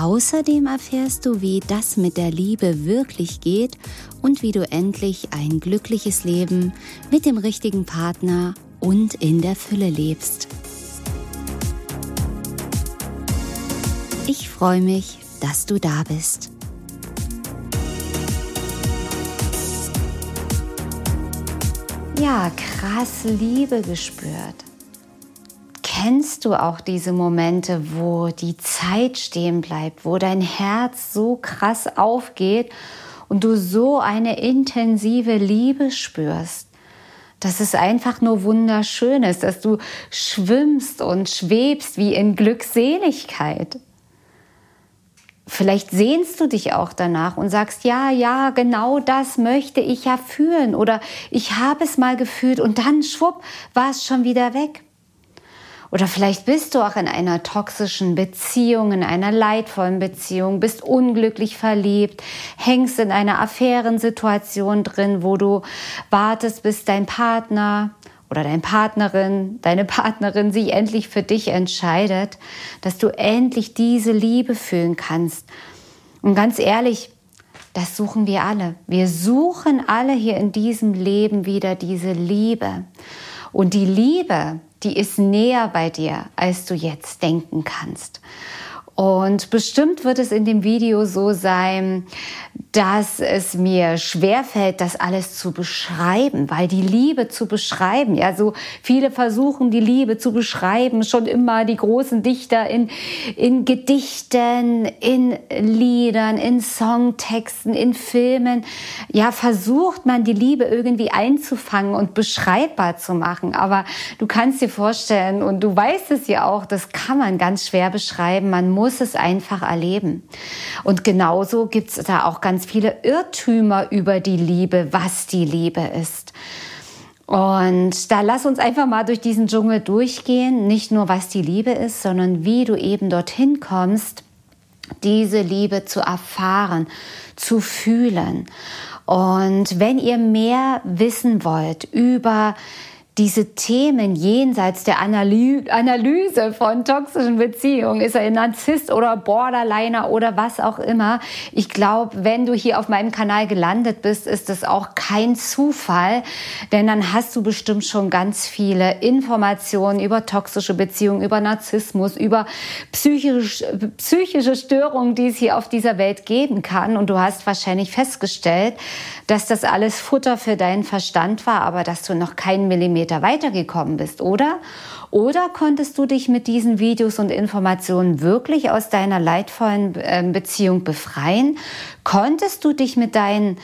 Außerdem erfährst du, wie das mit der Liebe wirklich geht und wie du endlich ein glückliches Leben mit dem richtigen Partner und in der Fülle lebst. Ich freue mich, dass du da bist. Ja, krass Liebe gespürt. Kennst du auch diese Momente, wo die Zeit stehen bleibt, wo dein Herz so krass aufgeht und du so eine intensive Liebe spürst? Dass es einfach nur wunderschön ist, dass du schwimmst und schwebst wie in Glückseligkeit. Vielleicht sehnst du dich auch danach und sagst, ja, ja, genau das möchte ich ja fühlen oder ich habe es mal gefühlt und dann schwupp war es schon wieder weg. Oder vielleicht bist du auch in einer toxischen Beziehung, in einer leidvollen Beziehung, bist unglücklich verliebt, hängst in einer Affärensituation drin, wo du wartest, bis dein Partner oder deine Partnerin, deine Partnerin sich endlich für dich entscheidet, dass du endlich diese Liebe fühlen kannst. Und ganz ehrlich, das suchen wir alle. Wir suchen alle hier in diesem Leben wieder diese Liebe. Und die Liebe, die ist näher bei dir, als du jetzt denken kannst. Und bestimmt wird es in dem Video so sein, dass es mir schwerfällt, das alles zu beschreiben, weil die Liebe zu beschreiben, ja, so viele versuchen die Liebe zu beschreiben, schon immer die großen Dichter in, in Gedichten, in Liedern, in Songtexten, in Filmen, ja, versucht man die Liebe irgendwie einzufangen und beschreibbar zu machen. Aber du kannst dir vorstellen und du weißt es ja auch, das kann man ganz schwer beschreiben. Man muss muss es einfach erleben. Und genauso gibt es da auch ganz viele Irrtümer über die Liebe, was die Liebe ist. Und da lass uns einfach mal durch diesen Dschungel durchgehen, nicht nur was die Liebe ist, sondern wie du eben dorthin kommst, diese Liebe zu erfahren, zu fühlen. Und wenn ihr mehr wissen wollt über diese Themen jenseits der Analyse von toxischen Beziehungen, ist er ein Narzisst oder Borderliner oder was auch immer. Ich glaube, wenn du hier auf meinem Kanal gelandet bist, ist das auch kein Zufall, denn dann hast du bestimmt schon ganz viele Informationen über toxische Beziehungen, über Narzissmus, über psychische, psychische Störungen, die es hier auf dieser Welt geben kann. Und du hast wahrscheinlich festgestellt, dass das alles Futter für deinen Verstand war, aber dass du noch keinen Millimeter weitergekommen bist, oder? Oder konntest du dich mit diesen Videos und Informationen wirklich aus deiner leidvollen ähm, Beziehung befreien? Konntest du dich mit deinen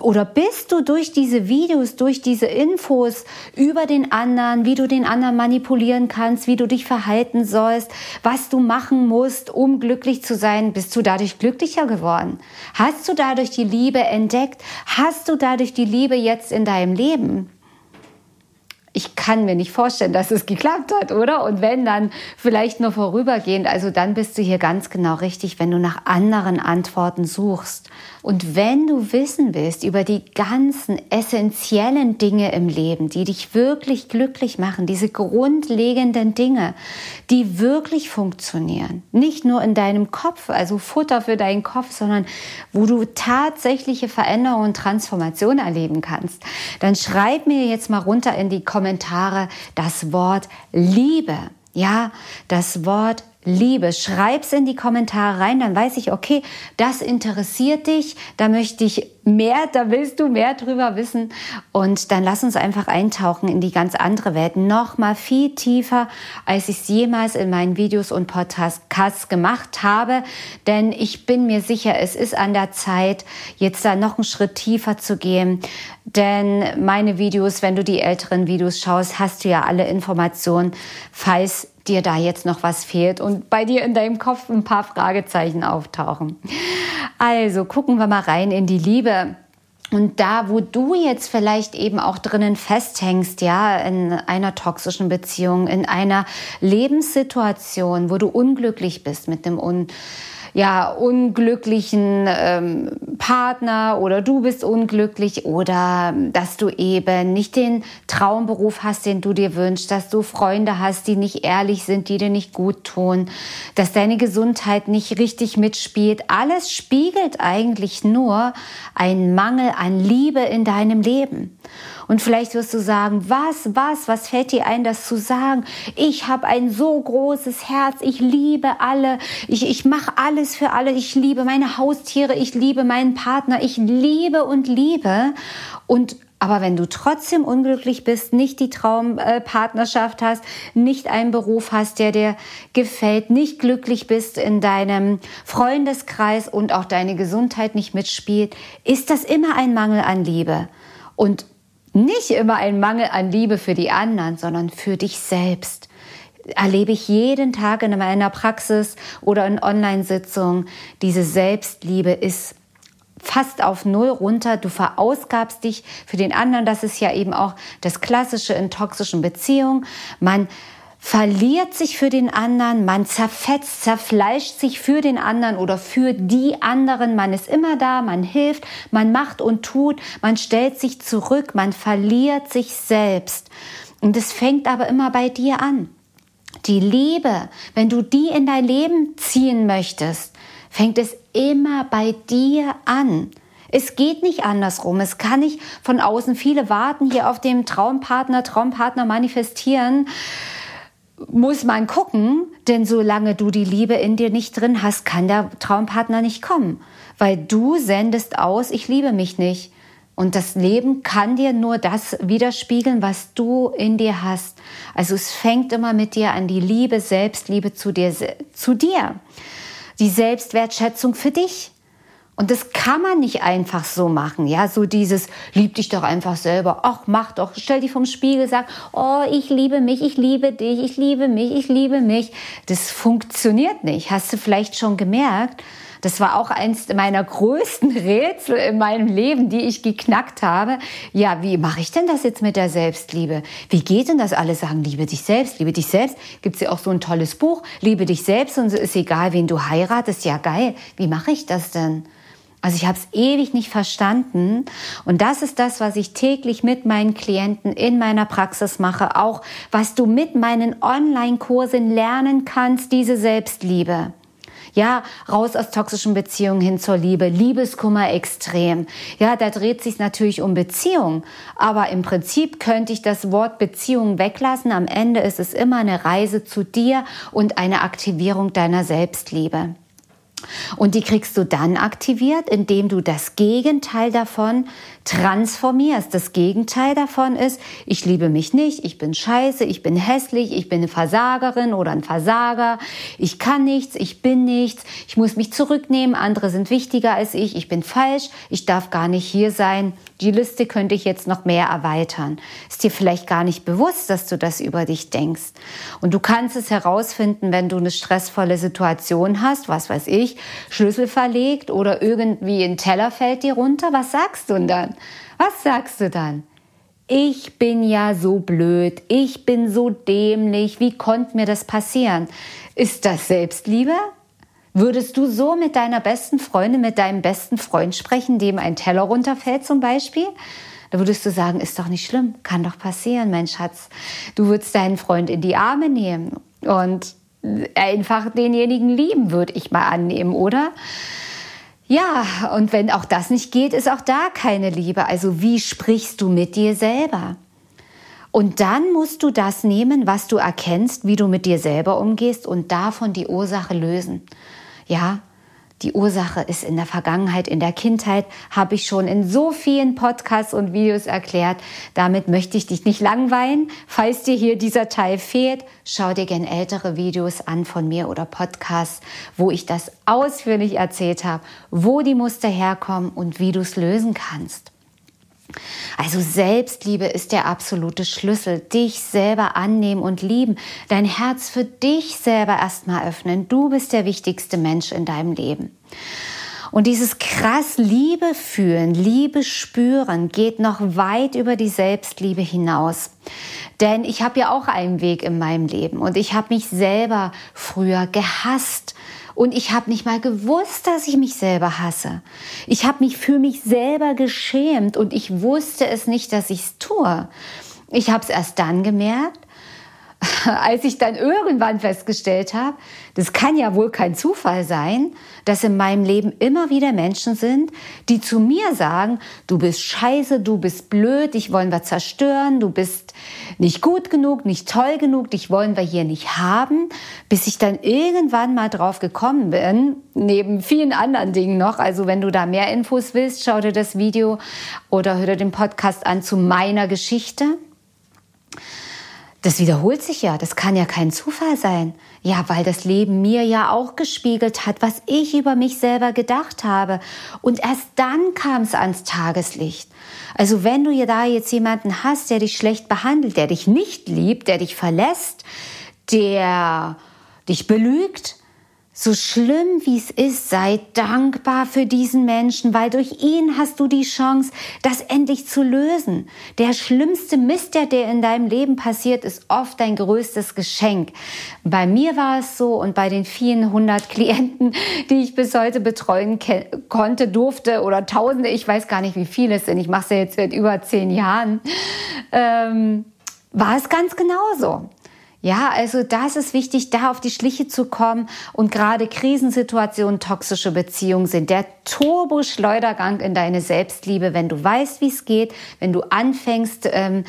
oder bist du durch diese Videos, durch diese Infos über den anderen, wie du den anderen manipulieren kannst, wie du dich verhalten sollst, was du machen musst, um glücklich zu sein, bist du dadurch glücklicher geworden? Hast du dadurch die Liebe entdeckt? Hast du dadurch die Liebe jetzt in deinem Leben? Ich kann mir nicht vorstellen, dass es geklappt hat, oder? Und wenn, dann vielleicht nur vorübergehend. Also dann bist du hier ganz genau richtig, wenn du nach anderen Antworten suchst. Und wenn du wissen willst über die ganzen essentiellen Dinge im Leben, die dich wirklich glücklich machen, diese grundlegenden Dinge, die wirklich funktionieren, nicht nur in deinem Kopf, also Futter für deinen Kopf, sondern wo du tatsächliche Veränderung und Transformation erleben kannst, dann schreib mir jetzt mal runter in die Kommentare, das Wort Liebe. Ja, das Wort Liebe. Schreib's in die Kommentare rein, dann weiß ich, okay, das interessiert dich, da möchte ich mehr, da willst du mehr drüber wissen. Und dann lass uns einfach eintauchen in die ganz andere Welt, noch mal viel tiefer, als ich es jemals in meinen Videos und Podcasts gemacht habe, denn ich bin mir sicher, es ist an der Zeit, jetzt da noch einen Schritt tiefer zu gehen, denn meine Videos, wenn du die älteren Videos schaust, hast du ja alle Informationen, falls dir da jetzt noch was fehlt und bei dir in deinem Kopf ein paar Fragezeichen auftauchen. Also gucken wir mal rein in die Liebe. Und da, wo du jetzt vielleicht eben auch drinnen festhängst, ja, in einer toxischen Beziehung, in einer Lebenssituation, wo du unglücklich bist mit dem un ja, unglücklichen ähm, Partner oder du bist unglücklich oder dass du eben nicht den Traumberuf hast, den du dir wünschst, dass du Freunde hast, die nicht ehrlich sind, die dir nicht gut tun, dass deine Gesundheit nicht richtig mitspielt. Alles spiegelt eigentlich nur einen Mangel an Liebe in deinem Leben. Und vielleicht wirst du sagen, was, was, was fällt dir ein, das zu sagen? Ich habe ein so großes Herz, ich liebe alle, ich, ich mache alles für alle, ich liebe meine Haustiere, ich liebe meinen Partner, ich liebe und liebe. Und aber wenn du trotzdem unglücklich bist, nicht die Traumpartnerschaft hast, nicht einen Beruf hast, der dir gefällt, nicht glücklich bist in deinem Freundeskreis und auch deine Gesundheit nicht mitspielt, ist das immer ein Mangel an Liebe. Und nicht immer ein Mangel an Liebe für die anderen, sondern für dich selbst. Erlebe ich jeden Tag in meiner Praxis oder in Online-Sitzungen. Diese Selbstliebe ist fast auf Null runter. Du verausgabst dich für den anderen. Das ist ja eben auch das Klassische in toxischen Beziehungen. Man verliert sich für den anderen, man zerfetzt, zerfleischt sich für den anderen oder für die anderen. Man ist immer da, man hilft, man macht und tut, man stellt sich zurück, man verliert sich selbst. Und es fängt aber immer bei dir an. Die Liebe, wenn du die in dein Leben ziehen möchtest, fängt es immer bei dir an. Es geht nicht andersrum. Es kann nicht von außen viele warten hier auf dem Traumpartner, Traumpartner manifestieren muss man gucken, denn solange du die Liebe in dir nicht drin hast, kann der Traumpartner nicht kommen, weil du sendest aus, ich liebe mich nicht. Und das Leben kann dir nur das widerspiegeln, was du in dir hast. Also es fängt immer mit dir an, die Liebe, Selbstliebe zu dir, zu dir. Die Selbstwertschätzung für dich. Und das kann man nicht einfach so machen, ja, so dieses lieb dich doch einfach selber. Ach, mach doch, stell dich vom Spiegel, sag, oh, ich liebe mich, ich liebe dich, ich liebe mich, ich liebe mich. Das funktioniert nicht. Hast du vielleicht schon gemerkt? Das war auch eins meiner größten Rätsel in meinem Leben, die ich geknackt habe. Ja, wie mache ich denn das jetzt mit der Selbstliebe? Wie geht denn das? Alle sagen, liebe dich selbst, liebe dich selbst. Gibt es ja auch so ein tolles Buch, liebe dich selbst und es ist egal, wen du heiratest. Ja, geil. Wie mache ich das denn? Also ich habe es ewig nicht verstanden. Und das ist das, was ich täglich mit meinen Klienten in meiner Praxis mache. Auch was du mit meinen Online-Kursen lernen kannst, diese Selbstliebe. Ja, raus aus toxischen Beziehungen hin zur Liebe. Liebeskummer extrem. Ja, da dreht sich natürlich um Beziehung. Aber im Prinzip könnte ich das Wort Beziehung weglassen. Am Ende ist es immer eine Reise zu dir und eine Aktivierung deiner Selbstliebe. Und die kriegst du dann aktiviert, indem du das Gegenteil davon transformierst. Das Gegenteil davon ist, ich liebe mich nicht, ich bin scheiße, ich bin hässlich, ich bin eine Versagerin oder ein Versager, ich kann nichts, ich bin nichts, ich muss mich zurücknehmen, andere sind wichtiger als ich, ich bin falsch, ich darf gar nicht hier sein. Die Liste könnte ich jetzt noch mehr erweitern. Ist dir vielleicht gar nicht bewusst, dass du das über dich denkst. Und du kannst es herausfinden, wenn du eine stressvolle Situation hast, was weiß ich, Schlüssel verlegt oder irgendwie ein Teller fällt dir runter. Was sagst du dann? Was sagst du dann? Ich bin ja so blöd, ich bin so dämlich, wie konnte mir das passieren? Ist das Selbstliebe? Würdest du so mit deiner besten Freundin, mit deinem besten Freund sprechen, dem ein Teller runterfällt zum Beispiel? Da würdest du sagen, ist doch nicht schlimm, kann doch passieren, mein Schatz. Du würdest deinen Freund in die Arme nehmen und einfach denjenigen lieben, würde ich mal annehmen, oder? Ja, und wenn auch das nicht geht, ist auch da keine Liebe. Also wie sprichst du mit dir selber? Und dann musst du das nehmen, was du erkennst, wie du mit dir selber umgehst und davon die Ursache lösen. Ja, die Ursache ist in der Vergangenheit, in der Kindheit, habe ich schon in so vielen Podcasts und Videos erklärt. Damit möchte ich dich nicht langweilen. Falls dir hier dieser Teil fehlt, schau dir gern ältere Videos an von mir oder Podcasts, wo ich das ausführlich erzählt habe, wo die Muster herkommen und wie du es lösen kannst. Also Selbstliebe ist der absolute Schlüssel. Dich selber annehmen und lieben. Dein Herz für dich selber erstmal öffnen. Du bist der wichtigste Mensch in deinem Leben. Und dieses krass Liebe fühlen, Liebe spüren geht noch weit über die Selbstliebe hinaus. Denn ich habe ja auch einen Weg in meinem Leben und ich habe mich selber früher gehasst. Und ich habe nicht mal gewusst, dass ich mich selber hasse. Ich habe mich für mich selber geschämt und ich wusste es nicht, dass ich es tue. Ich habe es erst dann gemerkt, als ich dann irgendwann festgestellt habe, das kann ja wohl kein Zufall sein, dass in meinem Leben immer wieder Menschen sind, die zu mir sagen, du bist scheiße, du bist blöd, dich wollen wir zerstören, du bist nicht gut genug, nicht toll genug, dich wollen wir hier nicht haben, bis ich dann irgendwann mal drauf gekommen bin, neben vielen anderen Dingen noch. Also wenn du da mehr Infos willst, schau dir das Video oder hör dir den Podcast an zu meiner Geschichte das wiederholt sich ja, das kann ja kein Zufall sein. Ja, weil das Leben mir ja auch gespiegelt hat, was ich über mich selber gedacht habe. Und erst dann kam es ans Tageslicht. Also wenn du da jetzt jemanden hast, der dich schlecht behandelt, der dich nicht liebt, der dich verlässt, der dich belügt, so schlimm wie es ist, sei dankbar für diesen Menschen, weil durch ihn hast du die Chance, das endlich zu lösen. Der schlimmste Mist, der in deinem Leben passiert, ist oft dein größtes Geschenk. Bei mir war es so und bei den vielen hundert Klienten, die ich bis heute betreuen konnte, durfte oder Tausende, ich weiß gar nicht, wie viele es sind. Ich mache es ja jetzt seit über zehn Jahren. Ähm, war es ganz genauso. Ja, also das ist wichtig, da auf die Schliche zu kommen. Und gerade Krisensituationen, toxische Beziehungen sind der Turbo-Schleudergang in deine Selbstliebe, wenn du weißt, wie es geht, wenn du anfängst, ähm,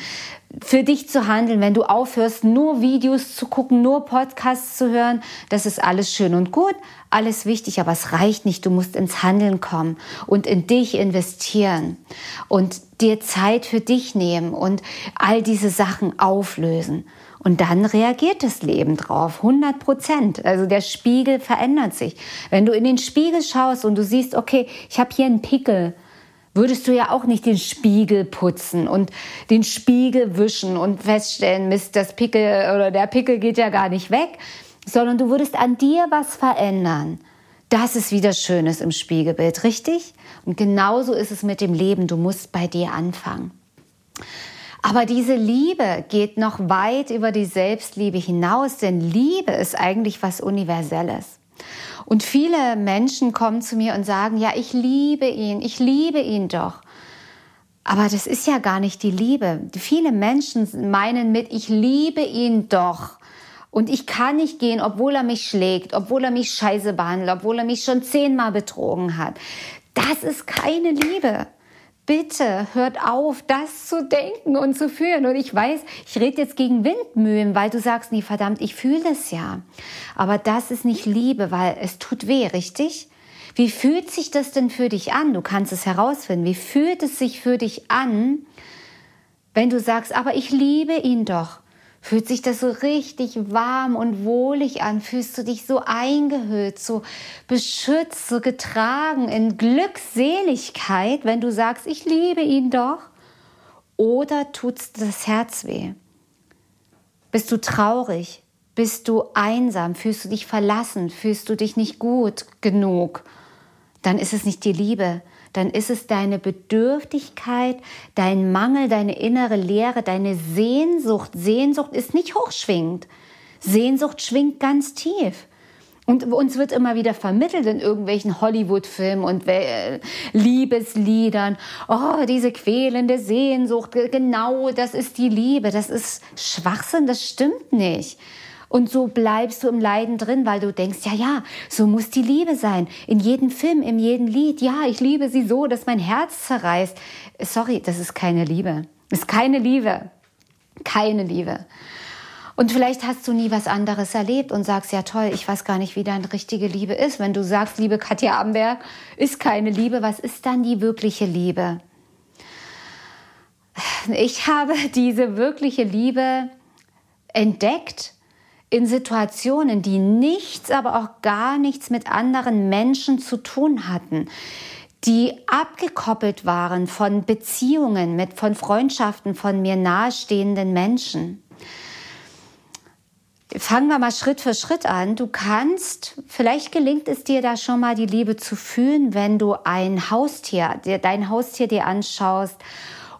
für dich zu handeln, wenn du aufhörst, nur Videos zu gucken, nur Podcasts zu hören. Das ist alles schön und gut, alles wichtig, aber es reicht nicht. Du musst ins Handeln kommen und in dich investieren und dir Zeit für dich nehmen und all diese Sachen auflösen. Und dann reagiert das Leben drauf, 100 Prozent. Also der Spiegel verändert sich. Wenn du in den Spiegel schaust und du siehst, okay, ich habe hier einen Pickel, würdest du ja auch nicht den Spiegel putzen und den Spiegel wischen und feststellen, Mist, das Pickel oder der Pickel geht ja gar nicht weg, sondern du würdest an dir was verändern. Das ist wieder Schönes im Spiegelbild, richtig? Und genauso ist es mit dem Leben. Du musst bei dir anfangen. Aber diese Liebe geht noch weit über die Selbstliebe hinaus, denn Liebe ist eigentlich was Universelles. Und viele Menschen kommen zu mir und sagen, ja, ich liebe ihn, ich liebe ihn doch. Aber das ist ja gar nicht die Liebe. Viele Menschen meinen mit, ich liebe ihn doch. Und ich kann nicht gehen, obwohl er mich schlägt, obwohl er mich scheiße behandelt, obwohl er mich schon zehnmal betrogen hat. Das ist keine Liebe bitte hört auf, das zu denken und zu fühlen. Und ich weiß, ich rede jetzt gegen Windmühlen, weil du sagst, nee, verdammt, ich fühle es ja. Aber das ist nicht Liebe, weil es tut weh, richtig? Wie fühlt sich das denn für dich an? Du kannst es herausfinden. Wie fühlt es sich für dich an, wenn du sagst, aber ich liebe ihn doch? Fühlt sich das so richtig warm und wohlig an? Fühlst du dich so eingehüllt, so beschützt, so getragen in Glückseligkeit, wenn du sagst, ich liebe ihn doch? Oder tut das Herz weh? Bist du traurig? Bist du einsam? Fühlst du dich verlassen? Fühlst du dich nicht gut genug? Dann ist es nicht die Liebe, dann ist es deine Bedürftigkeit, dein Mangel, deine innere Leere, deine Sehnsucht. Sehnsucht ist nicht hochschwingend. Sehnsucht schwingt ganz tief. Und uns wird immer wieder vermittelt in irgendwelchen Hollywood-Filmen und äh, Liebesliedern, oh, diese quälende Sehnsucht, genau, das ist die Liebe, das ist Schwachsinn, das stimmt nicht. Und so bleibst du im Leiden drin, weil du denkst, ja, ja, so muss die Liebe sein. In jedem Film, in jedem Lied. Ja, ich liebe sie so, dass mein Herz zerreißt. Sorry, das ist keine Liebe. Ist keine Liebe. Keine Liebe. Und vielleicht hast du nie was anderes erlebt und sagst, ja toll, ich weiß gar nicht, wie deine richtige Liebe ist. Wenn du sagst, liebe Katja Amberg, ist keine Liebe, was ist dann die wirkliche Liebe? Ich habe diese wirkliche Liebe entdeckt in Situationen, die nichts, aber auch gar nichts mit anderen Menschen zu tun hatten, die abgekoppelt waren von Beziehungen, mit, von Freundschaften, von mir nahestehenden Menschen. fangen wir mal Schritt für Schritt an. Du kannst, vielleicht gelingt es dir da schon mal die Liebe zu fühlen, wenn du ein Haustier, dein Haustier dir anschaust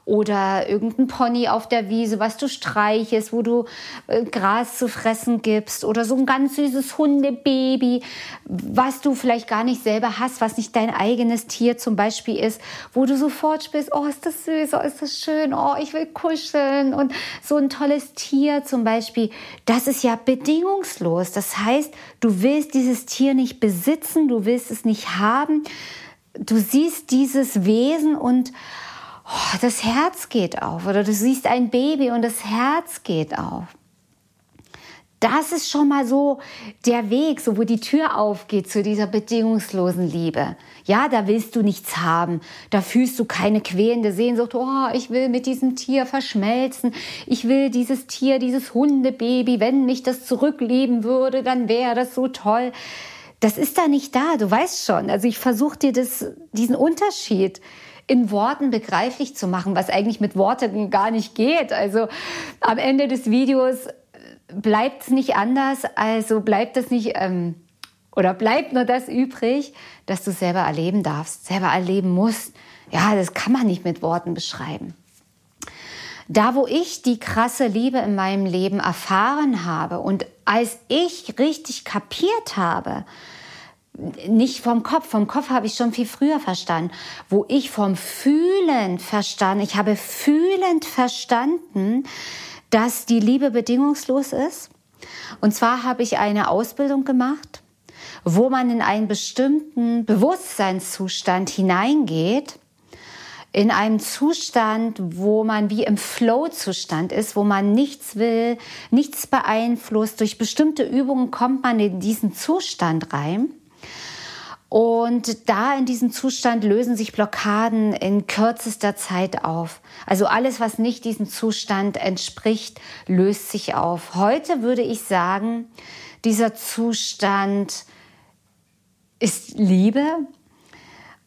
oder irgendein Pony auf der Wiese, was du streichest, wo du äh, Gras zu fressen gibst oder so ein ganz süßes Hundebaby, was du vielleicht gar nicht selber hast, was nicht dein eigenes Tier zum Beispiel ist, wo du sofort spürst, oh, ist das süß, oh, ist das schön, oh, ich will kuscheln und so ein tolles Tier zum Beispiel, das ist ja bedingungslos. Das heißt, du willst dieses Tier nicht besitzen, du willst es nicht haben, du siehst dieses Wesen und oh, das Herz geht auf. Oder du siehst ein Baby und das Herz geht auf. Das ist schon mal so der Weg, so wo die Tür aufgeht zu dieser bedingungslosen Liebe. Ja, da willst du nichts haben. Da fühlst du keine quälende Sehnsucht. Oh, ich will mit diesem Tier verschmelzen. Ich will dieses Tier, dieses Hundebaby. Wenn mich das zurückleben würde, dann wäre das so toll. Das ist da nicht da. Du weißt schon. Also ich versuche dir das, diesen Unterschied in Worten begreiflich zu machen, was eigentlich mit Worten gar nicht geht. Also am Ende des Videos bleibt es nicht anders, also bleibt es nicht ähm, oder bleibt nur das übrig, dass du selber erleben darfst, selber erleben musst. Ja, das kann man nicht mit Worten beschreiben. Da, wo ich die krasse Liebe in meinem Leben erfahren habe und als ich richtig kapiert habe, nicht vom Kopf, vom Kopf habe ich schon viel früher verstanden, wo ich vom Fühlen verstanden, ich habe fühlend verstanden, dass die Liebe bedingungslos ist. Und zwar habe ich eine Ausbildung gemacht, wo man in einen bestimmten Bewusstseinszustand hineingeht, in einem Zustand, wo man wie im Flow-Zustand ist, wo man nichts will, nichts beeinflusst. Durch bestimmte Übungen kommt man in diesen Zustand rein. Und da in diesem Zustand lösen sich Blockaden in kürzester Zeit auf. Also alles, was nicht diesem Zustand entspricht, löst sich auf. Heute würde ich sagen, dieser Zustand ist Liebe,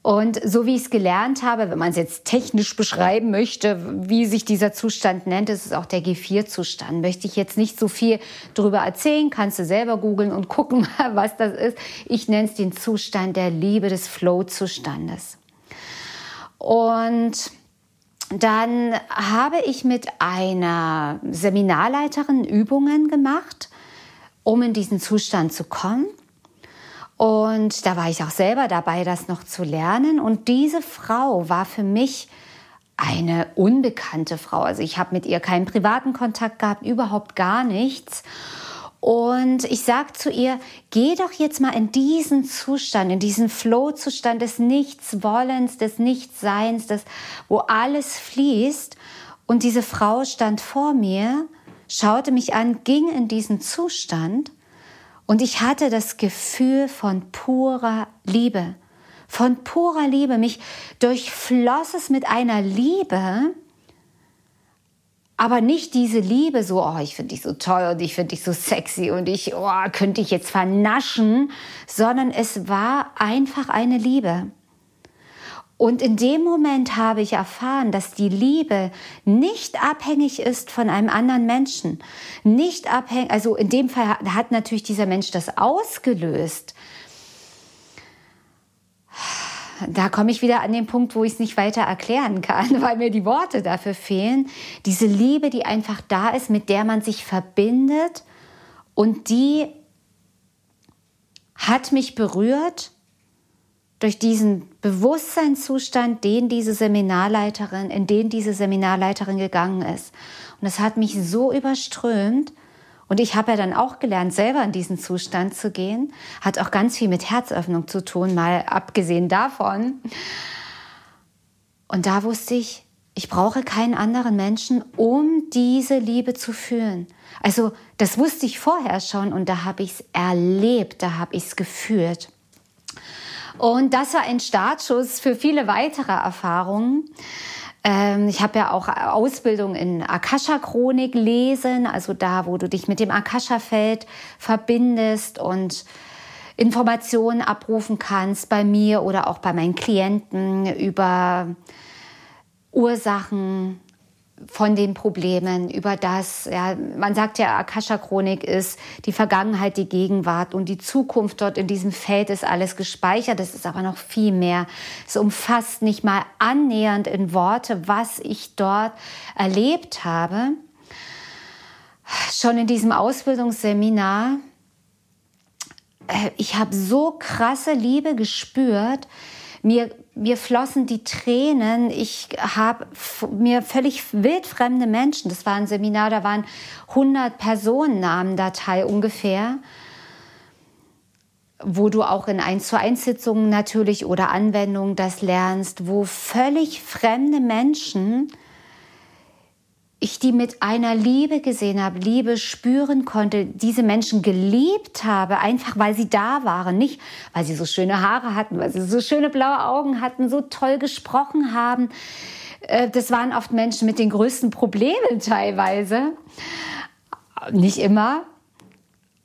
und so wie ich es gelernt habe, wenn man es jetzt technisch beschreiben möchte, wie sich dieser Zustand nennt, ist es auch der G4-Zustand. Möchte ich jetzt nicht so viel darüber erzählen, kannst du selber googeln und gucken, was das ist. Ich nenne es den Zustand der Liebe des Flow-Zustandes. Und dann habe ich mit einer Seminarleiterin Übungen gemacht, um in diesen Zustand zu kommen. Und da war ich auch selber dabei, das noch zu lernen. Und diese Frau war für mich eine unbekannte Frau. Also ich habe mit ihr keinen privaten Kontakt gehabt, überhaupt gar nichts. Und ich sag zu ihr, geh doch jetzt mal in diesen Zustand, in diesen Flow-Zustand des Nichtswollens, des Nichtseins, des, wo alles fließt. Und diese Frau stand vor mir, schaute mich an, ging in diesen Zustand und ich hatte das Gefühl von purer Liebe, von purer Liebe. Mich durchfloss es mit einer Liebe, aber nicht diese Liebe so, oh, ich finde dich so toll und ich finde dich so sexy und ich, oh, könnte ich jetzt vernaschen, sondern es war einfach eine Liebe. Und in dem Moment habe ich erfahren, dass die Liebe nicht abhängig ist von einem anderen Menschen. Nicht abhängig, also in dem Fall hat natürlich dieser Mensch das ausgelöst. Da komme ich wieder an den Punkt, wo ich es nicht weiter erklären kann, weil mir die Worte dafür fehlen. Diese Liebe, die einfach da ist, mit der man sich verbindet und die hat mich berührt durch diesen Bewusstseinszustand, den diese Seminarleiterin, in den diese Seminarleiterin gegangen ist. Und es hat mich so überströmt. Und ich habe ja dann auch gelernt, selber in diesen Zustand zu gehen. Hat auch ganz viel mit Herzöffnung zu tun, mal abgesehen davon. Und da wusste ich, ich brauche keinen anderen Menschen, um diese Liebe zu fühlen. Also das wusste ich vorher schon und da habe ich es erlebt, da habe ich es gefühlt. Und das war ein Startschuss für viele weitere Erfahrungen. Ähm, ich habe ja auch Ausbildung in Akasha-Chronik lesen, also da, wo du dich mit dem Akasha-Feld verbindest und Informationen abrufen kannst bei mir oder auch bei meinen Klienten über Ursachen, von den Problemen, über das, ja, man sagt ja, Akasha-Chronik ist die Vergangenheit, die Gegenwart und die Zukunft dort in diesem Feld ist alles gespeichert. Das ist aber noch viel mehr. Es umfasst nicht mal annähernd in Worte, was ich dort erlebt habe. Schon in diesem Ausbildungsseminar, äh, ich habe so krasse Liebe gespürt, mir, mir flossen die Tränen. Ich habe mir völlig wildfremde Menschen, das war ein Seminar, da waren 100 Personen Namendatei ungefähr, wo du auch in 1 zu 1 Sitzungen natürlich oder Anwendungen das lernst, wo völlig fremde Menschen ich die mit einer Liebe gesehen habe, Liebe spüren konnte, diese Menschen geliebt habe, einfach weil sie da waren, nicht weil sie so schöne Haare hatten, weil sie so schöne blaue Augen hatten, so toll gesprochen haben. Äh, das waren oft Menschen mit den größten Problemen teilweise. Nicht immer,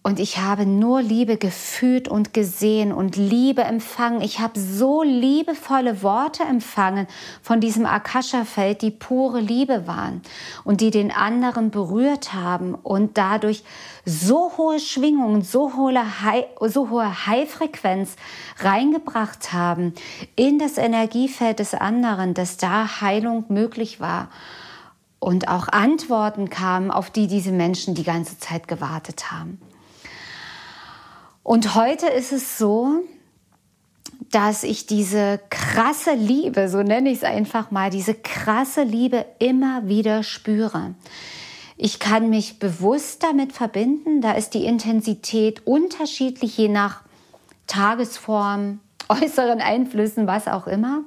und ich habe nur Liebe gefühlt und gesehen und Liebe empfangen. Ich habe so liebevolle Worte empfangen von diesem Akasha-Feld, die pure Liebe waren und die den anderen berührt haben und dadurch so hohe Schwingungen, so hohe, High, so hohe High-Frequenz reingebracht haben in das Energiefeld des anderen, dass da Heilung möglich war und auch Antworten kamen, auf die diese Menschen die ganze Zeit gewartet haben. Und heute ist es so, dass ich diese krasse Liebe, so nenne ich es einfach mal, diese krasse Liebe immer wieder spüre. Ich kann mich bewusst damit verbinden, da ist die Intensität unterschiedlich je nach Tagesform, äußeren Einflüssen, was auch immer.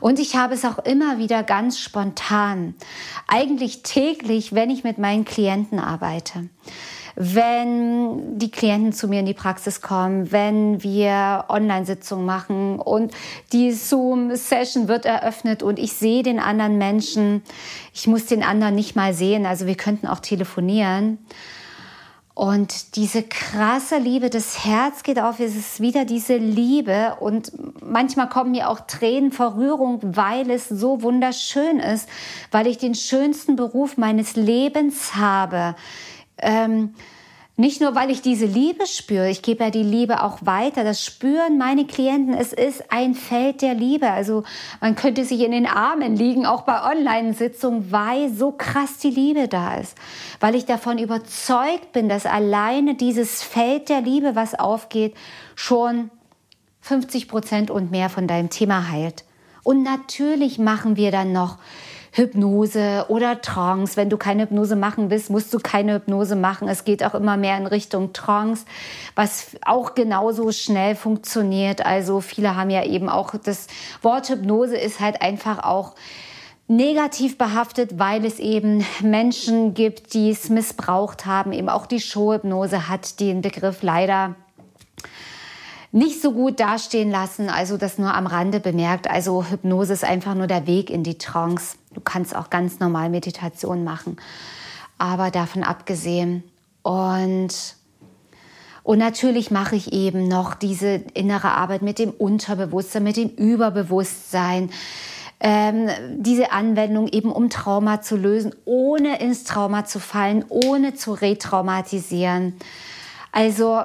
Und ich habe es auch immer wieder ganz spontan, eigentlich täglich, wenn ich mit meinen Klienten arbeite wenn die Klienten zu mir in die Praxis kommen, wenn wir Online-Sitzungen machen und die Zoom-Session wird eröffnet und ich sehe den anderen Menschen. Ich muss den anderen nicht mal sehen, also wir könnten auch telefonieren. Und diese krasse Liebe, das Herz geht auf, es ist wieder diese Liebe. Und manchmal kommen mir auch Tränen vor Rührung, weil es so wunderschön ist, weil ich den schönsten Beruf meines Lebens habe ähm, nicht nur, weil ich diese Liebe spüre, ich gebe ja die Liebe auch weiter. Das spüren meine Klienten. Es ist ein Feld der Liebe. Also man könnte sich in den Armen liegen, auch bei Online-Sitzungen, weil so krass die Liebe da ist. Weil ich davon überzeugt bin, dass alleine dieses Feld der Liebe, was aufgeht, schon 50 Prozent und mehr von deinem Thema heilt. Und natürlich machen wir dann noch Hypnose oder Trance. Wenn du keine Hypnose machen willst, musst du keine Hypnose machen. Es geht auch immer mehr in Richtung Trance, was auch genauso schnell funktioniert. Also viele haben ja eben auch das Wort Hypnose ist halt einfach auch negativ behaftet, weil es eben Menschen gibt, die es missbraucht haben. Eben auch die Showhypnose hat den Begriff leider nicht so gut dastehen lassen. Also das nur am Rande bemerkt. Also Hypnose ist einfach nur der Weg in die Trance. Du kannst auch ganz normal Meditation machen. Aber davon abgesehen. Und, und natürlich mache ich eben noch diese innere Arbeit mit dem Unterbewusstsein, mit dem Überbewusstsein. Ähm, diese Anwendung eben um Trauma zu lösen, ohne ins Trauma zu fallen, ohne zu retraumatisieren. Also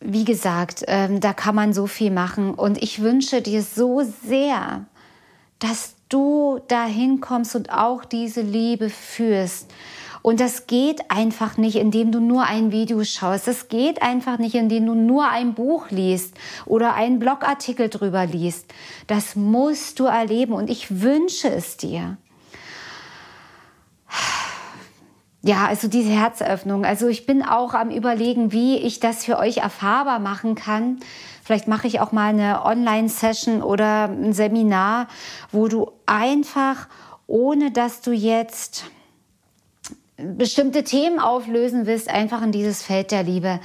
wie gesagt, ähm, da kann man so viel machen. Und ich wünsche dir so sehr, dass du dahin kommst und auch diese Liebe führst. Und das geht einfach nicht, indem du nur ein Video schaust. Das geht einfach nicht, indem du nur ein Buch liest oder einen Blogartikel drüber liest. Das musst du erleben und ich wünsche es dir. Ja, also diese Herzöffnung. Also ich bin auch am Überlegen, wie ich das für euch erfahrbar machen kann. Vielleicht mache ich auch mal eine Online-Session oder ein Seminar, wo du einfach, ohne dass du jetzt bestimmte Themen auflösen willst, einfach in dieses Feld der Liebe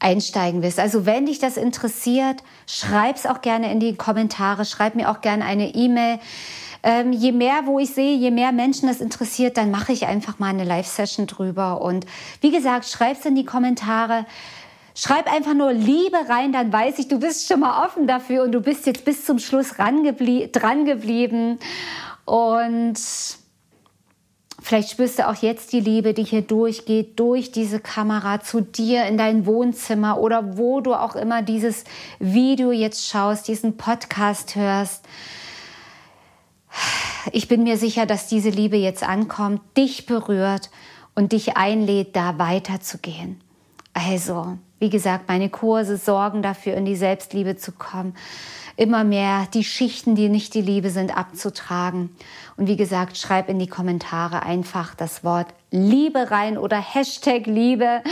einsteigen willst. Also wenn dich das interessiert, schreib es auch gerne in die Kommentare, schreib mir auch gerne eine E-Mail. Ähm, je mehr, wo ich sehe, je mehr Menschen das interessiert, dann mache ich einfach mal eine Live-Session drüber. Und wie gesagt, schreib es in die Kommentare. Schreib einfach nur Liebe rein, dann weiß ich, du bist schon mal offen dafür und du bist jetzt bis zum Schluss dran geblieben. Und Vielleicht spürst du auch jetzt die Liebe, die hier durchgeht, durch diese Kamera zu dir in dein Wohnzimmer oder wo du auch immer dieses Video jetzt schaust, diesen Podcast hörst. Ich bin mir sicher, dass diese Liebe jetzt ankommt, dich berührt und dich einlädt, da weiterzugehen. Also, wie gesagt, meine Kurse sorgen dafür, in die Selbstliebe zu kommen, immer mehr die Schichten, die nicht die Liebe sind, abzutragen. Und wie gesagt, schreib in die Kommentare einfach das Wort Liebe rein oder Hashtag Liebe.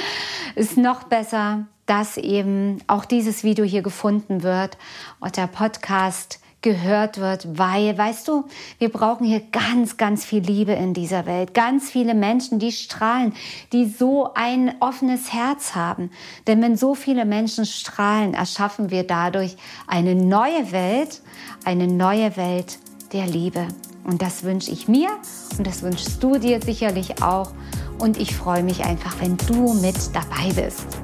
Ist noch besser, dass eben auch dieses Video hier gefunden wird. Und der Podcast gehört wird, weil, weißt du, wir brauchen hier ganz, ganz viel Liebe in dieser Welt. Ganz viele Menschen, die strahlen, die so ein offenes Herz haben. Denn wenn so viele Menschen strahlen, erschaffen wir dadurch eine neue Welt, eine neue Welt der Liebe. Und das wünsche ich mir und das wünschst du dir sicherlich auch. Und ich freue mich einfach, wenn du mit dabei bist.